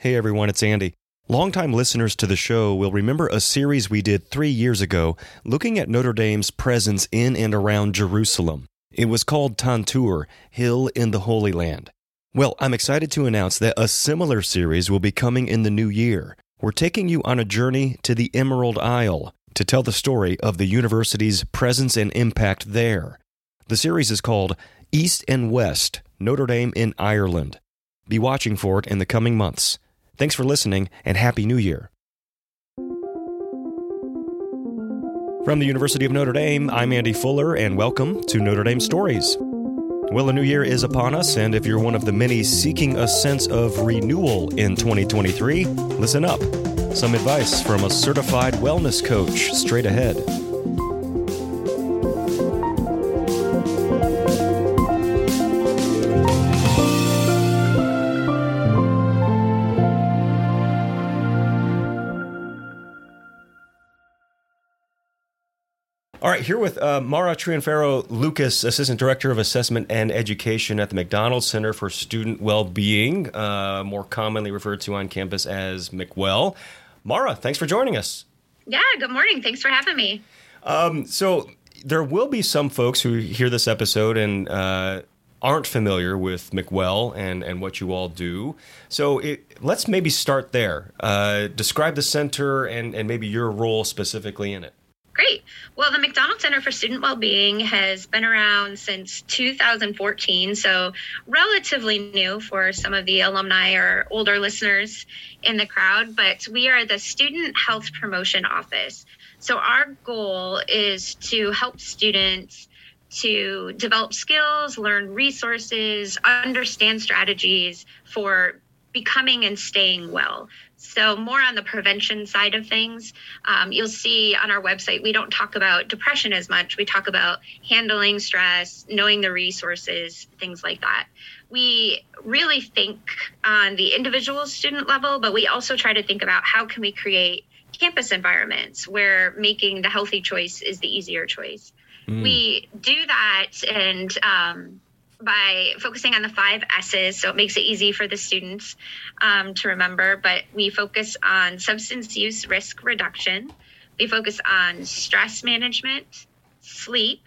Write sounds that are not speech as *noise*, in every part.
Hey everyone, it's Andy. Longtime listeners to the show will remember a series we did three years ago looking at Notre Dame's presence in and around Jerusalem. It was called Tantur, Hill in the Holy Land. Well, I'm excited to announce that a similar series will be coming in the new year. We're taking you on a journey to the Emerald Isle to tell the story of the university's presence and impact there. The series is called East and West Notre Dame in Ireland. Be watching for it in the coming months. Thanks for listening and Happy New Year. From the University of Notre Dame, I'm Andy Fuller, and welcome to Notre Dame Stories. Well, a new year is upon us, and if you're one of the many seeking a sense of renewal in 2023, listen up. Some advice from a certified wellness coach straight ahead. All right, here with uh, Mara Trianfero Lucas, Assistant Director of Assessment and Education at the McDonald Center for Student Wellbeing, uh, more commonly referred to on campus as McWell. Mara, thanks for joining us. Yeah, good morning. Thanks for having me. Um, so, there will be some folks who hear this episode and uh, aren't familiar with McWell and, and what you all do. So, it, let's maybe start there. Uh, describe the center and, and maybe your role specifically in it. Great. Well, the McDonald Center for Student Wellbeing has been around since 2014, so relatively new for some of the alumni or older listeners in the crowd. But we are the Student Health Promotion Office. So our goal is to help students to develop skills, learn resources, understand strategies for becoming and staying well. So, more on the prevention side of things. Um, you'll see on our website, we don't talk about depression as much. We talk about handling stress, knowing the resources, things like that. We really think on the individual student level, but we also try to think about how can we create campus environments where making the healthy choice is the easier choice. Mm. We do that and um, by focusing on the five S's, so it makes it easy for the students um, to remember. But we focus on substance use risk reduction, we focus on stress management, sleep.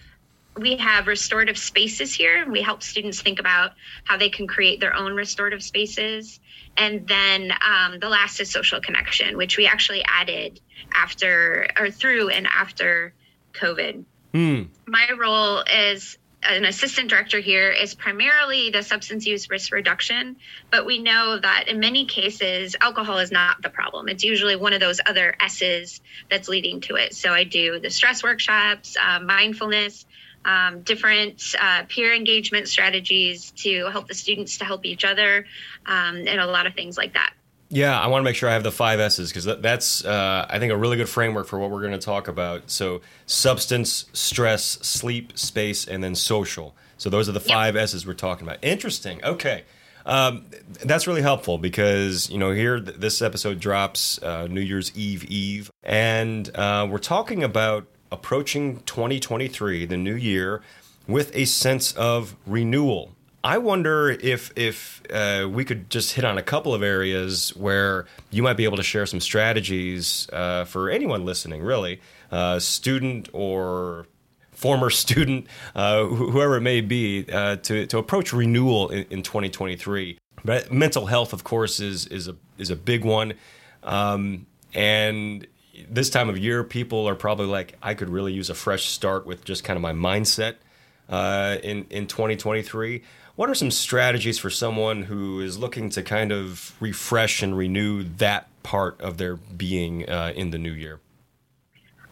We have restorative spaces here, and we help students think about how they can create their own restorative spaces. And then um, the last is social connection, which we actually added after or through and after COVID. Hmm. My role is an assistant director here is primarily the substance use risk reduction, but we know that in many cases, alcohol is not the problem. It's usually one of those other S's that's leading to it. So I do the stress workshops, uh, mindfulness, um, different uh, peer engagement strategies to help the students to help each other, um, and a lot of things like that. Yeah, I want to make sure I have the five S's because that's, uh, I think, a really good framework for what we're going to talk about. So, substance, stress, sleep, space, and then social. So, those are the five yep. S's we're talking about. Interesting. Okay. Um, that's really helpful because, you know, here, th- this episode drops uh, New Year's Eve Eve, and uh, we're talking about approaching 2023, the new year, with a sense of renewal I wonder if if uh, we could just hit on a couple of areas where you might be able to share some strategies uh, for anyone listening, really, uh, student or former *laughs* student, uh, whoever it may be, uh, to to approach renewal in, in, 2023. But mental health, of course, is is a is a big one, um, and this time of year, people are probably like, I could really use a fresh start with just kind of my mindset uh, in in 2023 what are some strategies for someone who is looking to kind of refresh and renew that part of their being uh, in the new year?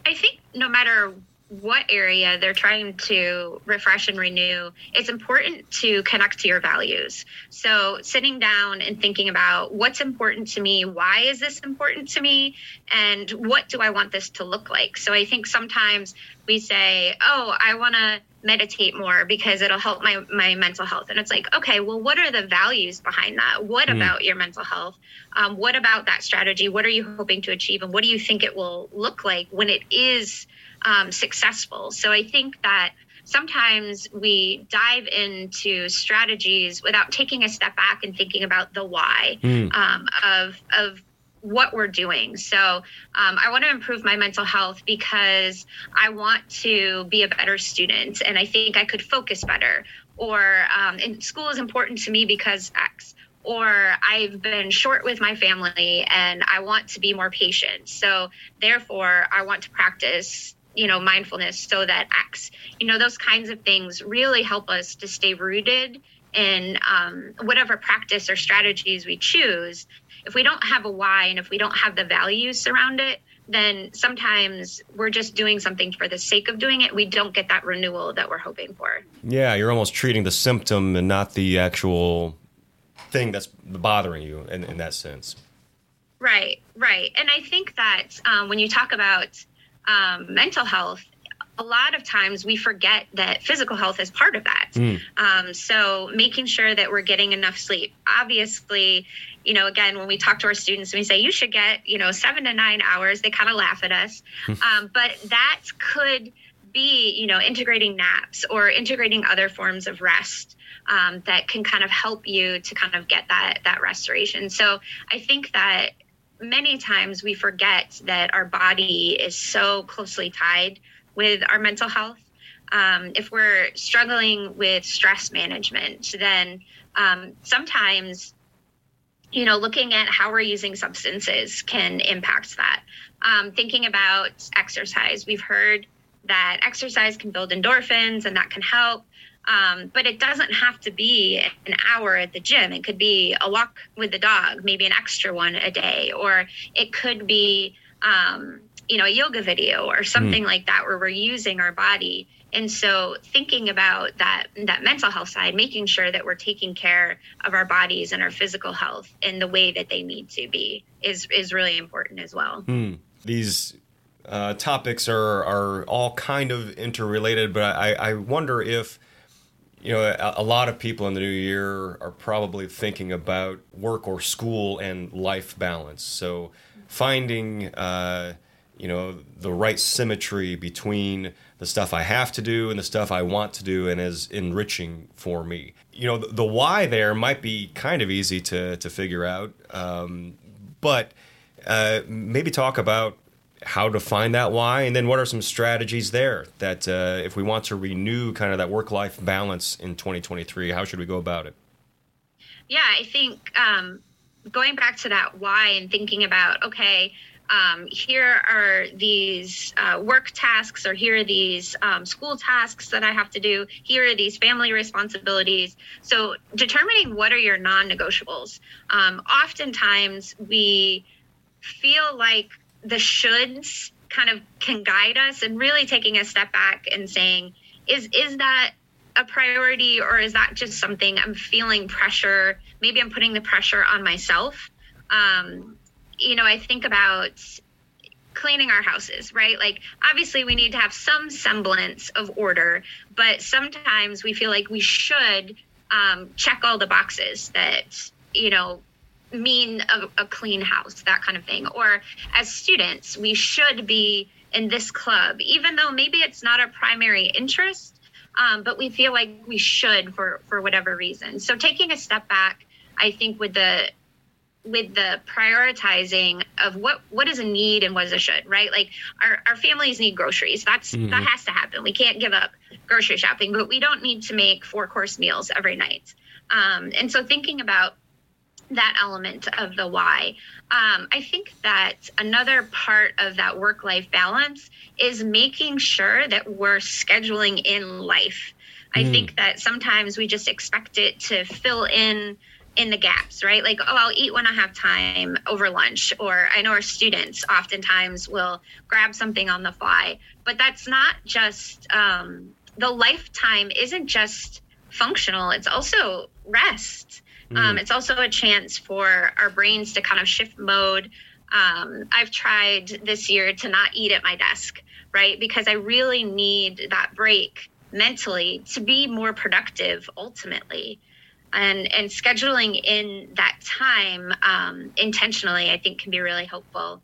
I think no matter what area they're trying to refresh and renew, it's important to connect to your values. So, sitting down and thinking about what's important to me, why is this important to me, and what do I want this to look like? So, I think sometimes we say, Oh, I want to meditate more because it'll help my my mental health and it's like okay well what are the values behind that what mm. about your mental health um, what about that strategy what are you hoping to achieve and what do you think it will look like when it is um, successful. So I think that sometimes we dive into strategies without taking a step back and thinking about the why mm. um, of of what we're doing. So um, I want to improve my mental health because I want to be a better student and I think I could focus better. Or um, and school is important to me because X. Or I've been short with my family and I want to be more patient. So therefore, I want to practice you know mindfulness so that X. You know those kinds of things really help us to stay rooted in um, whatever practice or strategies we choose if we don't have a why and if we don't have the values around it, then sometimes we're just doing something for the sake of doing it. We don't get that renewal that we're hoping for. Yeah, you're almost treating the symptom and not the actual thing that's bothering you in, in that sense. Right, right. And I think that um, when you talk about um, mental health, a lot of times we forget that physical health is part of that. Mm. Um, so making sure that we're getting enough sleep. Obviously, you know, again, when we talk to our students and we say you should get, you know, seven to nine hours, they kind of laugh at us. Hmm. um, but that could be, you know, integrating naps or integrating other forms of rest. Um, that can kind of help you to kind of get that that restoration. So I think that many times we forget that our body is so closely tied with our mental health. Um, if we're struggling with stress management, then um, sometimes, you know, looking at how we're using substances can impact that. Um, thinking about exercise, we've heard that exercise can build endorphins and that can help. Um, but it doesn't have to be an hour at the gym. It could be a walk with the dog, maybe an extra one a day, or it could be um, you know a yoga video or something mm. like that where we're using our body and so thinking about that that mental health side making sure that we're taking care of our bodies and our physical health in the way that they need to be is is really important as well mm. these uh, topics are are all kind of interrelated but i i wonder if you know a, a, lot of people in the new year are probably thinking about work or school and life balance so finding uh, you know the right symmetry between the stuff I have to do and the stuff I want to do and is enriching for me. You know the, the why there might be kind of easy to to figure out, um, but uh, maybe talk about how to find that why and then what are some strategies there that uh, if we want to renew kind of that work life balance in 2023 how should we go about it yeah i think um, going back to that why and thinking about okay um, here are these uh, work tasks or here are these um, school tasks that I have to do. Here are these family responsibilities. So determining what are your non-negotiables. Um, oftentimes we feel like the shoulds kind of can guide us and really taking a step back and saying, is is that a priority or is that just something I'm feeling pressure? Maybe I'm putting the pressure on myself. Um, you know, I think about cleaning our houses, right? Like, obviously, we need to have some semblance of order, but sometimes we feel like we should um, check all the boxes that, you know, mean a, a clean house, that kind of thing. Or as students, we should be in this club, even though maybe it's not our primary interest. Um, but we feel like we should for for whatever reason. So taking a step back, I think with the with the prioritizing of what what is a need and what is a should right? Like our, our families need groceries. That's mm-hmm. that has to happen. We can't give up grocery shopping but we don't need to make four course meals every night. Um, and so thinking about that element of the why um, i think that another part of that work life balance is making sure that we're scheduling in life. Mm. i think that sometimes we just expect it to fill in in the gaps, right? Like, oh, I'll eat when I have time over lunch. Or I know our students oftentimes will grab something on the fly, but that's not just um, the lifetime isn't just functional, it's also rest. Mm. Um, it's also a chance for our brains to kind of shift mode. Um, I've tried this year to not eat at my desk, right? Because I really need that break mentally to be more productive ultimately and and scheduling in that time um, intentionally i think can be really helpful.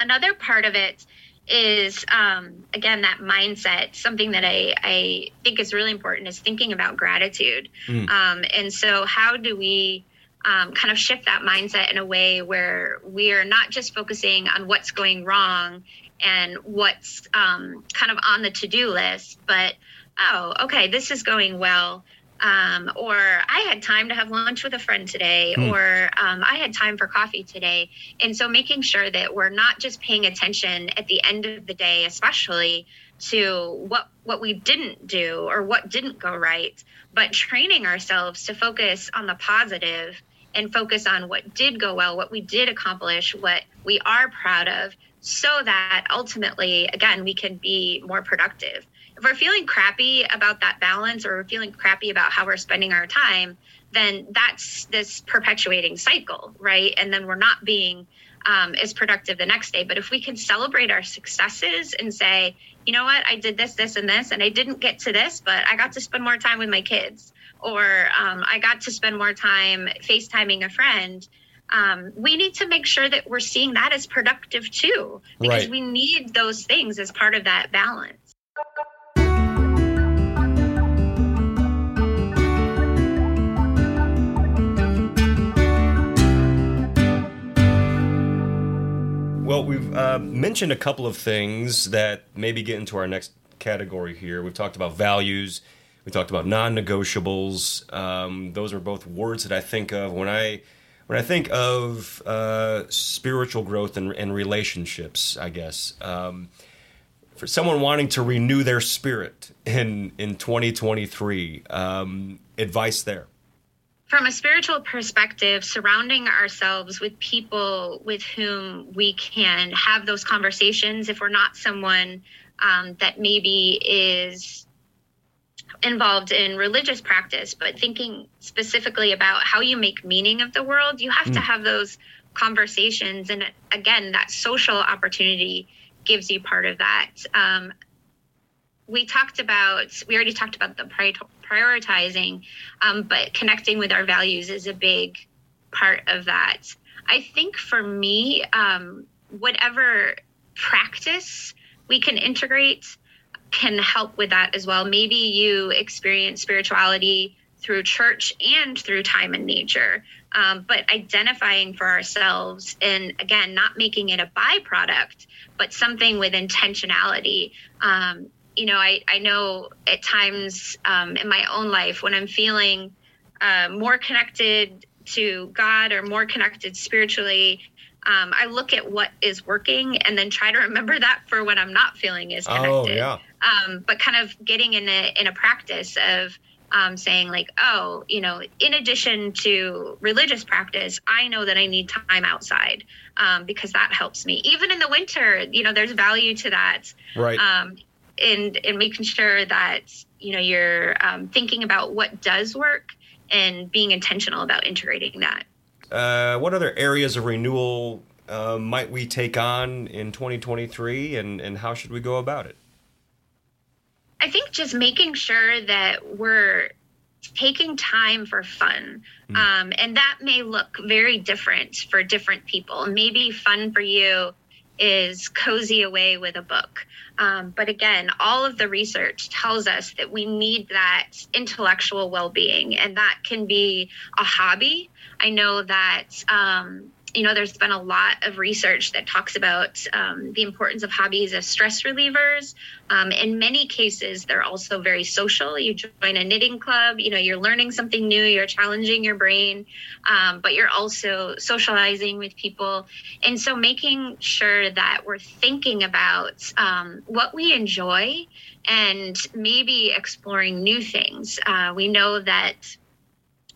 Another part of it is um, again that mindset. Something that I, I think is really important is thinking about gratitude. Mm. um, and so how do we um, kind of shift that mindset in a way where we are not just focusing on what's going wrong and what's um, kind of on the to-do list but oh okay this is going well um, or I had time to have lunch with a friend today, mm. or um, I had time for coffee today. And so making sure that we're not just paying attention at the end of the day, especially to what what we didn't do or what didn't go right, but training ourselves to focus on the positive and focus on what did go well, what we did accomplish, what we are proud of, so that ultimately, again, we can be more productive if we're feeling crappy about that balance or we're feeling crappy about how we're spending our time, then that's this perpetuating cycle, right? And then we're not being um, as productive the next day. But if we can celebrate our successes and say, you know what, I did this, this, and this, and I didn't get to this, but I got to spend more time with my kids, or um, I got to spend more time FaceTiming a friend. Um, we need to make sure that we're seeing that as productive too, because right. we need those things as part of that balance. Well, we've uh, mentioned a couple of things that maybe get into our next category here. We've talked about values. We talked about non-negotiables. Um, those are both words that I think of when I when I think of uh, spiritual growth and, and, relationships. I guess um, for someone wanting to renew their spirit in in 2023, um, advice there from a spiritual perspective, surrounding ourselves with people with whom we can have those conversations, if we're not someone um, that maybe is involved in religious practice, but thinking specifically about how you make meaning of the world, you have mm. to have those conversations. And again, that social opportunity gives you part of that. Um, we talked about, we already talked about the prioritizing, um, but connecting with our values is a big part of that. I think for me, um, whatever practice we can integrate can help with that as well. Maybe you experience spirituality through church and through time in nature, um, but identifying for ourselves and again, not making it a byproduct, but something with intentionality. You know, I, I know at times um, in my own life when I'm feeling uh, more connected to God or more connected spiritually, um, I look at what is working and then try to remember that for when I'm not feeling as oh, connected. Oh, yeah. Um, but kind of getting in a in a practice of um, saying like, oh, you know, in addition to religious practice, I know that I need time outside um, because that helps me. Even in the winter, you know, there's value to that. Right. Um, and and making sure that you know you're um, thinking about what does work and being intentional about integrating that. Uh, what other areas of renewal uh, might we take on in 2023, and and how should we go about it? I think just making sure that we're taking time for fun. Mm. Um, and that may look very different for different people. Maybe fun for you is cozy away with a book. Um, but again, all of the research tells us that we need that intellectual well being, and that can be a hobby. I know that um, you know, there's been a lot of research that talks about um, the importance of hobbies as stress relievers. Um, in many cases, they're also very social. You join a knitting club, you know, you're learning something new, you're challenging your brain, um, but you're also socializing with people. And so making sure that we're thinking about um, what we enjoy and maybe exploring new things. Uh, we know that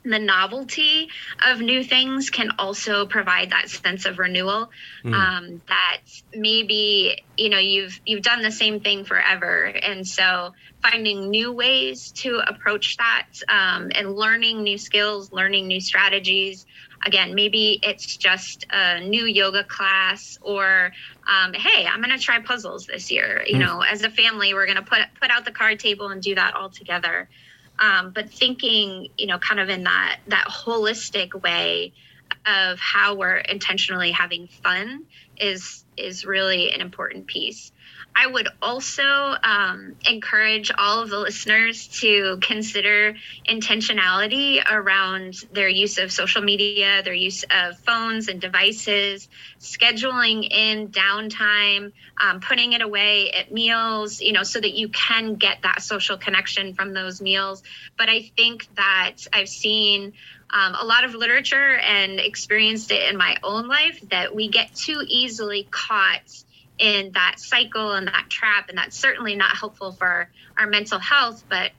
the novelty of new things can also provide that sense of renewal mm. um, that maybe you know you've you've done the same thing forever and so finding new ways to approach that um, and learning new skills learning new strategies again maybe it's just a new yoga class or um, hey i'm going to try puzzles this year you mm. know as a family we're going to put put out the card table and do that all together um, but thinking you know kind of in that that holistic way of how we're intentionally having fun is is really an important piece. I would also um, encourage all of the listeners to consider intentionality around their use of social media, their use of phones and devices, scheduling in downtime, um, putting it away at meals, you know, so that you can get that social connection from those meals. But I think that I've seen um, a lot of literature and experienced it in my own life that we get too easily caught in that cycle and that trap and that's certainly not helpful for our mental health but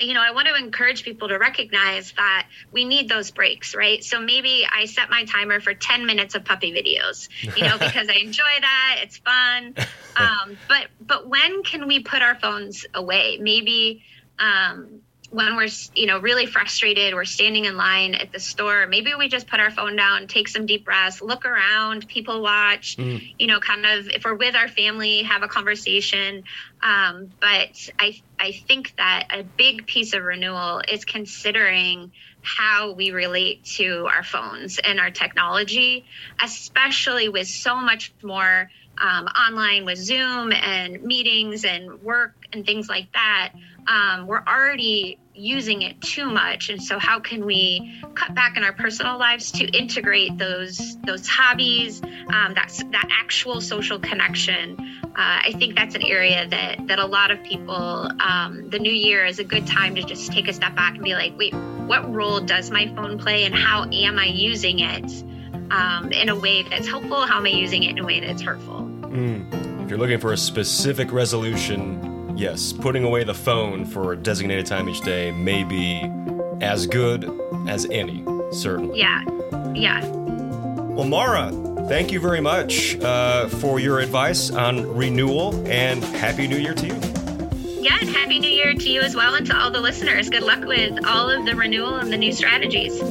you know i want to encourage people to recognize that we need those breaks right? So maybe i set my timer for 10 minutes of puppy videos you know *laughs* because i enjoy that it's fun. *laughs* Um, but but when can we put our phones away? Maybe um, when we're you know really frustrated we're standing in line at the store maybe we just put our phone down take some deep breaths look around people watch mm. you know kind of if we're with our family have a conversation um, but i i think that a big piece of renewal is considering how we relate to our phones and our technology especially with so much more um, online with zoom and meetings and work and things like that um, we're already using it too much. And so how can we cut back in our personal lives to integrate those those hobbies um, that's that actual social connection? Uh, i think that's an area that that a lot of people um, the new year is a good time to just take a step back and be like wait what role does my phone play and how am i using it um, in a way that's helpful? How am i using it in a way that's hurtful? Mm. if you're looking for a specific resolution yes, putting away the phone for a designated time each day may be as good as any, certainly. Yeah, yeah. Well, Mara, thank you very much uh, for your advice on renewal and Happy New Year to you. Yeah, and Happy New Year to you as well and to all the listeners. Good luck with all of the renewal and the new strategies.